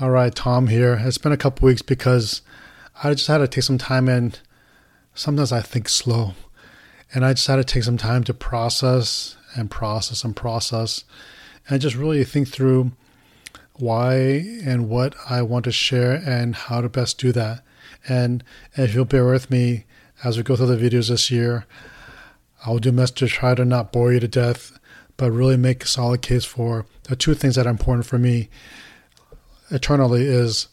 All right, Tom here. It's been a couple weeks because I just had to take some time and sometimes I think slow. And I just had to take some time to process and process and process and just really think through why and what I want to share and how to best do that. And if you'll bear with me as we go through the videos this year, I'll do my best to try to not bore you to death, but really make a solid case for the two things that are important for me eternally is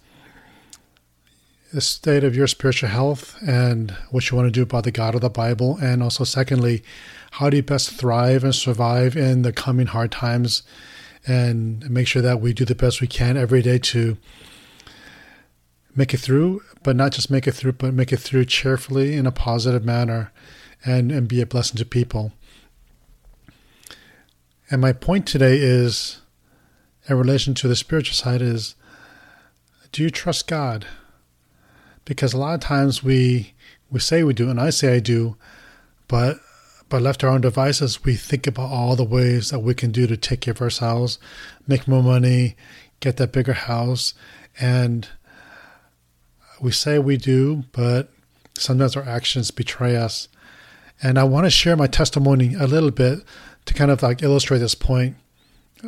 the state of your spiritual health and what you want to do about the God of the Bible. And also, secondly, how do you best thrive and survive in the coming hard times and make sure that we do the best we can every day to make it through, but not just make it through, but make it through cheerfully in a positive manner and, and be a blessing to people. And my point today is in relation to the spiritual side is do you trust God? Because a lot of times we we say we do, and I say I do, but but left our own devices, we think about all the ways that we can do to take care of ourselves, make more money, get that bigger house, and we say we do, but sometimes our actions betray us. And I want to share my testimony a little bit to kind of like illustrate this point.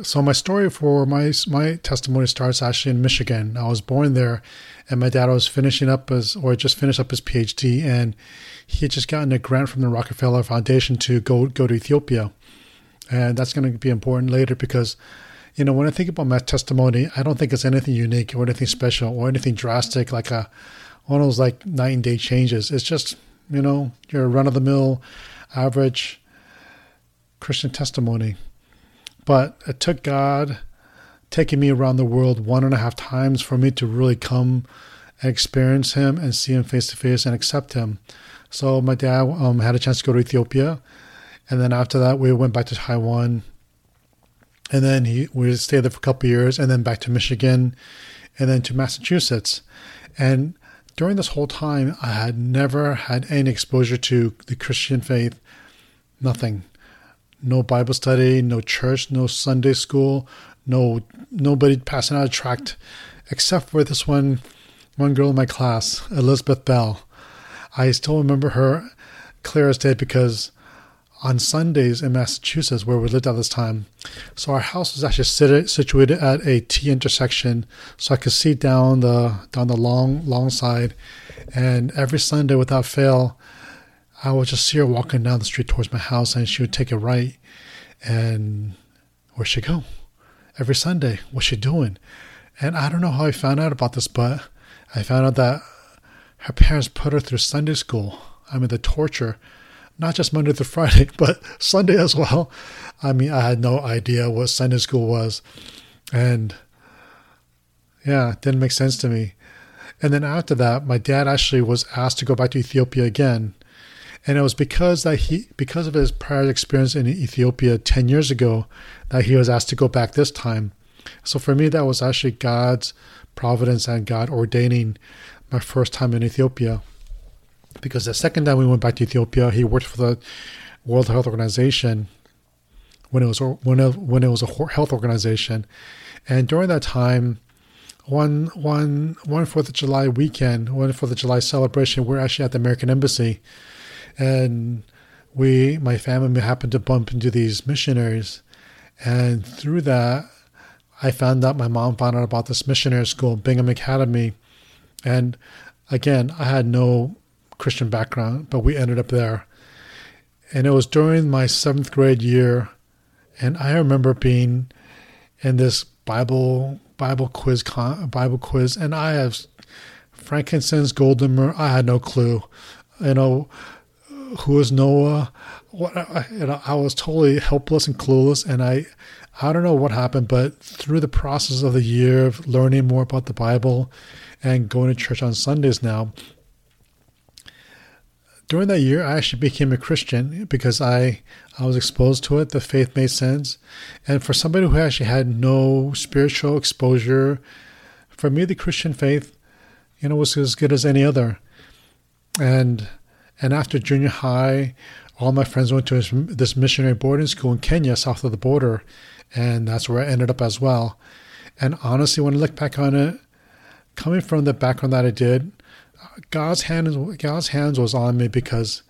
So my story for my my testimony starts actually in Michigan. I was born there, and my dad was finishing up his or just finished up his PhD, and he had just gotten a grant from the Rockefeller Foundation to go go to Ethiopia, and that's going to be important later because, you know, when I think about my testimony, I don't think it's anything unique or anything special or anything drastic like a one of those like night and day changes. It's just you know your run of the mill, average Christian testimony. But it took God taking me around the world one and a half times for me to really come and experience Him and see Him face to face and accept Him. So my dad um, had a chance to go to Ethiopia, and then after that we went back to Taiwan, and then he we stayed there for a couple years, and then back to Michigan, and then to Massachusetts, and during this whole time I had never had any exposure to the Christian faith, nothing no Bible study, no church, no Sunday school, no nobody passing out a tract, except for this one one girl in my class, Elizabeth Bell. I still remember her clear as day because on Sundays in Massachusetts, where we lived at this time, so our house was actually situated at a T intersection, so I could see down the down the long long side, and every Sunday without fail, I would just see her walking down the street towards my house, and she would take a right. And where'd she go? Every Sunday, what's she doing? And I don't know how I found out about this, but I found out that her parents put her through Sunday school. I mean, the torture, not just Monday through Friday, but Sunday as well. I mean, I had no idea what Sunday school was. And yeah, it didn't make sense to me. And then after that, my dad actually was asked to go back to Ethiopia again and it was because that he because of his prior experience in Ethiopia 10 years ago that he was asked to go back this time. So for me that was actually God's providence and God ordaining my first time in Ethiopia. Because the second time we went back to Ethiopia he worked for the World Health Organization when it was when it, when it was a health organization. And during that time one one one Fourth of July weekend, one Fourth of July celebration, we're actually at the American Embassy, and we, my family, happened to bump into these missionaries, and through that, I found out my mom found out about this missionary school, Bingham Academy, and again, I had no Christian background, but we ended up there, and it was during my seventh grade year, and I remember being in this Bible Bible quiz Bible quiz, and I have frankincense, golden myrrh. I had no clue, you know who is Noah? What I, I was totally helpless and clueless, and I I don't know what happened, but through the process of the year of learning more about the Bible and going to church on Sundays now, during that year I actually became a Christian because I I was exposed to it. The faith made sense, and for somebody who actually had no spiritual exposure, for me the Christian faith, you know, was as good as any other, and and after junior high, all my friends went to this missionary boarding school in Kenya, south of the border, and that's where I ended up as well. And honestly, when I look back on it, coming from the background that I did, God's hand God's hands was on me because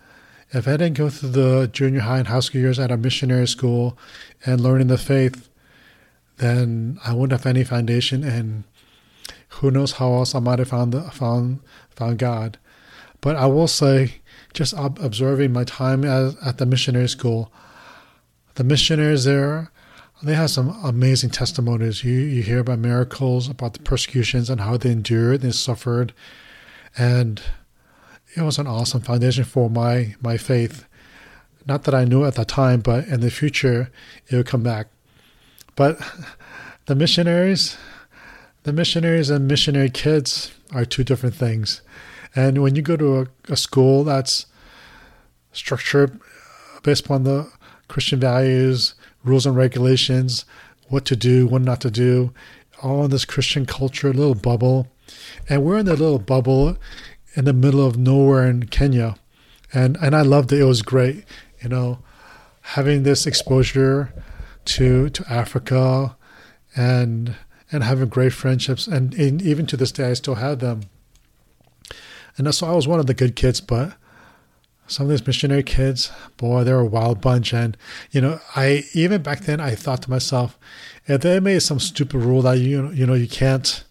if I didn't go through the junior high and high school years at a missionary school and learning the faith, then I wouldn't have any foundation, and who knows how else I might have found the, found found God. But I will say, just observing my time as, at the missionary school, the missionaries there, they have some amazing testimonies. You you hear about miracles, about the persecutions and how they endured, they suffered, and it was an awesome foundation for my my faith. Not that I knew at the time, but in the future it would come back. But the missionaries, the missionaries and missionary kids are two different things. And when you go to a, a school that's structured based upon the Christian values, rules and regulations, what to do, what not to do, all in this Christian culture, little bubble. And we're in the little bubble in the middle of nowhere in Kenya. And and I loved it. It was great. You know, having this exposure to to Africa and and having great friendships and, and even to this day I still have them. And so I was one of the good kids, but some of these missionary kids, boy, they're a wild bunch. And, you know, I, even back then, I thought to myself, if they made some stupid rule that you, you know, you can't,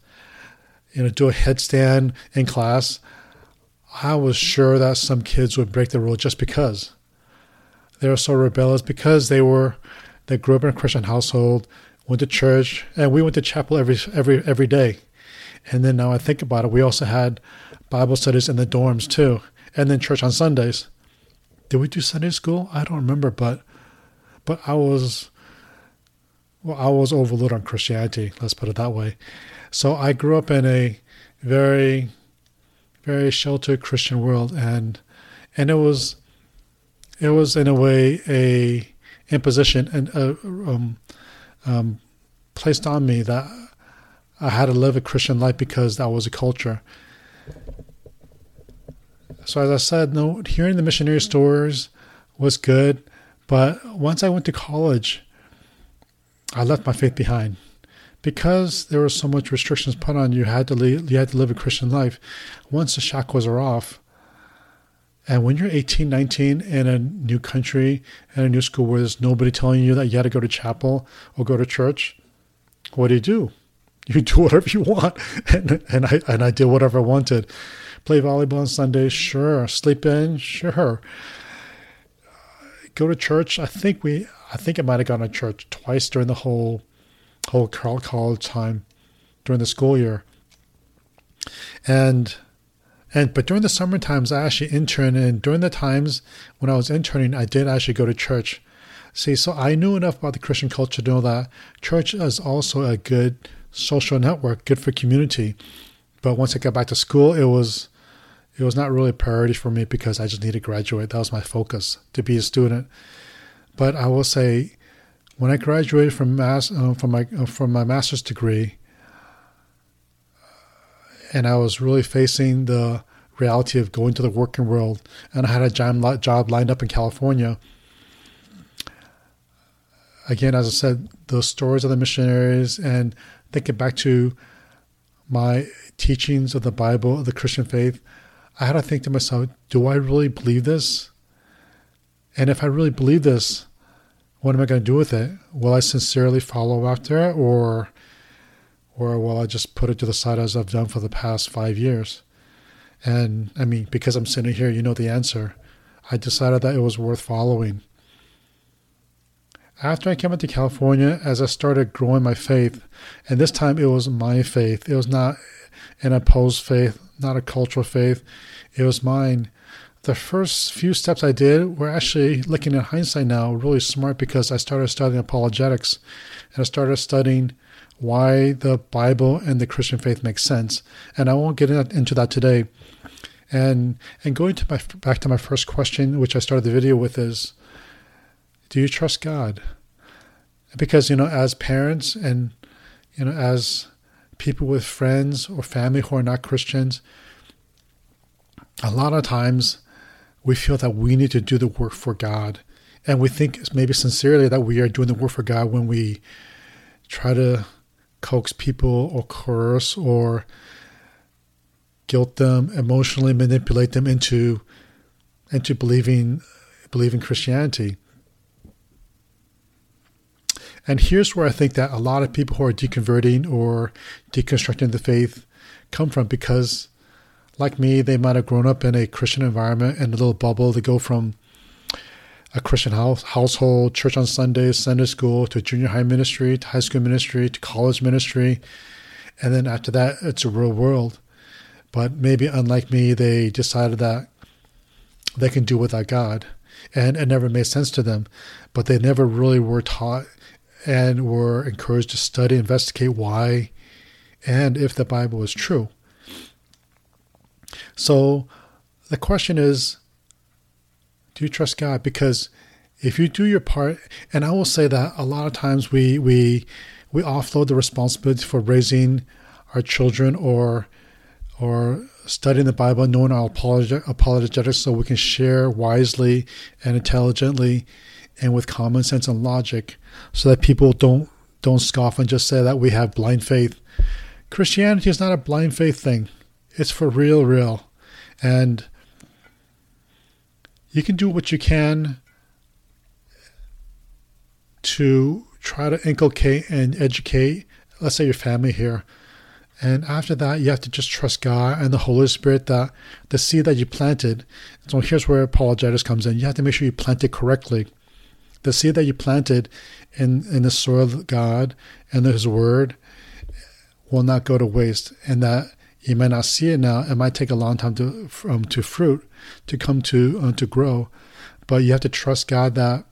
you know, do a headstand in class, I was sure that some kids would break the rule just because they were so rebellious, because they were, they grew up in a Christian household, went to church, and we went to chapel every, every, every day. And then now I think about it, we also had Bible studies in the dorms too and then church on Sundays. Did we do Sunday school? I don't remember, but but I was well, I was overloaded on Christianity. Let's put it that way. So I grew up in a very very sheltered Christian world, and and it was it was in a way a imposition and a, um, um, placed on me that I had to live a Christian life because that was a culture. So as I said, no, hearing the missionary mm-hmm. stories was good, but once I went to college, I left my faith behind because there was so much restrictions put on you. Had to live, you had to live a Christian life. Once the shackles are off, and when you're 18, 19 in a new country and a new school where there's nobody telling you that you had to go to chapel or go to church, what do you do? You do whatever you want, and and I and I did whatever I wanted. Play volleyball on Sundays, sure. Sleep in, sure. Go to church. I think we, I think I might have gone to church twice during the whole, whole college time, during the school year. And, and but during the summer times, I actually interned, and during the times when I was interning, I did actually go to church. See, so I knew enough about the Christian culture to know that church is also a good social network, good for community. But once I got back to school, it was it was not really a priority for me because I just needed to graduate. That was my focus to be a student. But I will say, when I graduated from mass uh, from my uh, from my master's degree, and I was really facing the reality of going to the working world, and I had a job job lined up in California. Again, as I said, the stories of the missionaries and thinking back to my teachings of the Bible, of the Christian faith, I had to think to myself, do I really believe this? And if I really believe this, what am I going to do with it? Will I sincerely follow after it or or will I just put it to the side as I've done for the past five years? And I mean, because I'm sitting here, you know the answer. I decided that it was worth following. After I came into California, as I started growing my faith, and this time it was my faith, it was not an opposed faith, not a cultural faith. It was mine. The first few steps I did were actually, looking at hindsight now, really smart because I started studying apologetics and I started studying why the Bible and the Christian faith make sense. And I won't get into that today. And and going to my back to my first question, which I started the video with, is, do you trust God? Because you know, as parents and you know, as people with friends or family who are not Christians, a lot of times we feel that we need to do the work for God. And we think maybe sincerely that we are doing the work for God when we try to coax people or coerce or guilt them, emotionally manipulate them into into believing believing Christianity. And here's where I think that a lot of people who are deconverting or deconstructing the faith come from because, like me, they might have grown up in a Christian environment in a little bubble. They go from a Christian house, household, church on Sundays, Sunday school, to junior high ministry, to high school ministry, to college ministry. And then after that, it's a real world. But maybe unlike me, they decided that they can do without God. And it never made sense to them. But they never really were taught and were encouraged to study, investigate why, and if the Bible is true. So the question is do you trust God? Because if you do your part, and I will say that a lot of times we we we offload the responsibility for raising our children or or studying the Bible, knowing our apologetics, so we can share wisely and intelligently, and with common sense and logic, so that people don't don't scoff and just say that we have blind faith. Christianity is not a blind faith thing; it's for real, real, and you can do what you can to try to inculcate and educate, let's say your family here. And after that, you have to just trust God and the Holy Spirit that the seed that you planted. So here's where apologetics comes in. You have to make sure you plant it correctly. The seed that you planted in, in the soil of God and His Word will not go to waste. And that you may not see it now. It might take a long time to um, to fruit, to come to uh, to grow, but you have to trust God that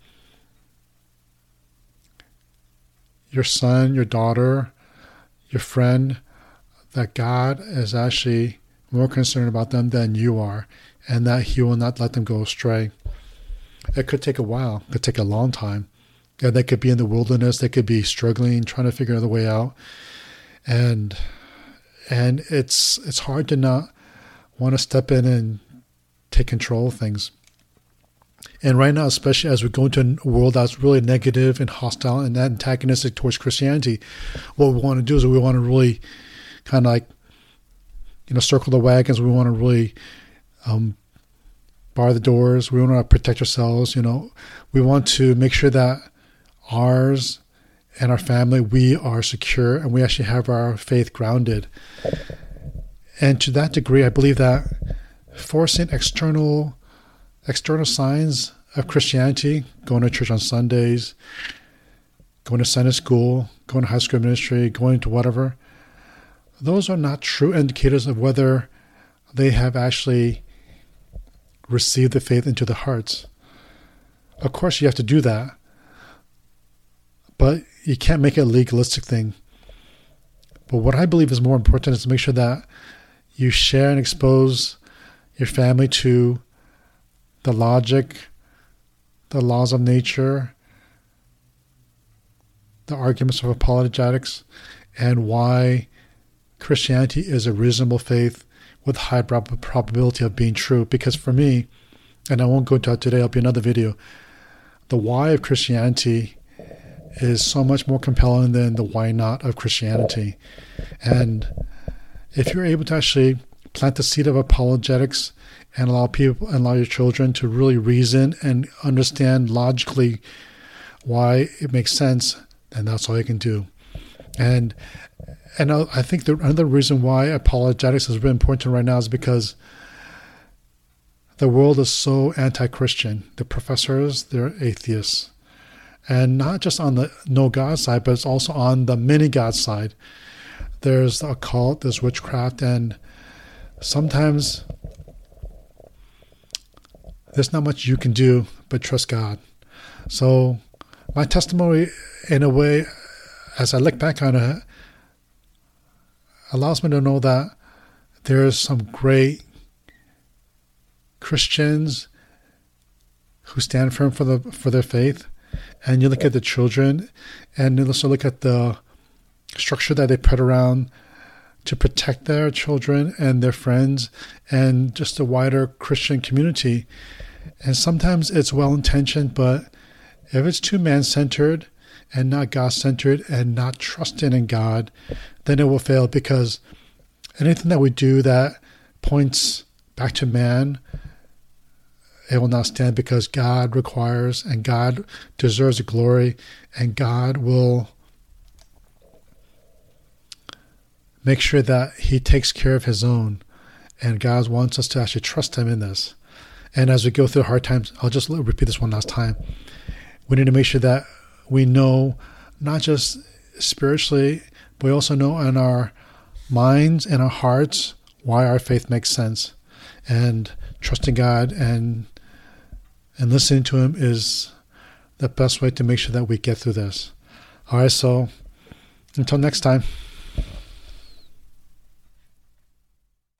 your son, your daughter, your friend, that God is actually more concerned about them than you are, and that He will not let them go astray. It could take a while. It could take a long time. And they could be in the wilderness. They could be struggling, trying to figure the way out. And and it's it's hard to not want to step in and take control of things. And right now, especially as we go into a world that's really negative and hostile and antagonistic towards Christianity, what we want to do is we want to really kind of like, you know, circle the wagons. We want to really um, bar the doors. We want to protect ourselves. You know, we want to make sure that ours and our family, we are secure and we actually have our faith grounded. And to that degree, I believe that forcing external external signs of Christianity, going to church on Sundays, going to Sunday school, going to high school ministry, going to whatever, those are not true indicators of whether they have actually received the faith into the hearts. Of course, you have to do that, but you can't make it a legalistic thing. But what I believe is more important is to make sure that you share and expose your family to the logic, the laws of nature, the arguments of apologetics, and why Christianity is a reasonable faith with high prob- probability of being true. Because for me, and I won't go into that today, I'll be another video. The why of Christianity is so much more compelling than the why not of Christianity. And if you're able to actually plant the seed of apologetics and allow people and allow your children to really reason and understand logically why it makes sense, then that's all you can do. And and I think the another reason why apologetics is really important right now is because the world is so anti-Christian. The professors, they're atheists and not just on the no God side, but it's also on the many God side. There's the occult, there's witchcraft, and sometimes there's not much you can do but trust God. So, my testimony, in a way, as I look back on it, allows me to know that there's some great Christians who stand firm for the for their faith and you look at the children, and you also look at the structure that they put around to protect their children and their friends and just the wider Christian community. And sometimes it's well intentioned, but if it's too man centered and not God centered and not trusting in God, then it will fail because anything that we do that points back to man, it will not stand because God requires and God deserves the glory and God will make sure that He takes care of His own. And God wants us to actually trust Him in this. And as we go through hard times, I'll just repeat this one last time. We need to make sure that we know not just spiritually, but we also know in our minds and our hearts why our faith makes sense. And trusting God and and listening to Him is the best way to make sure that we get through this. All right, so until next time.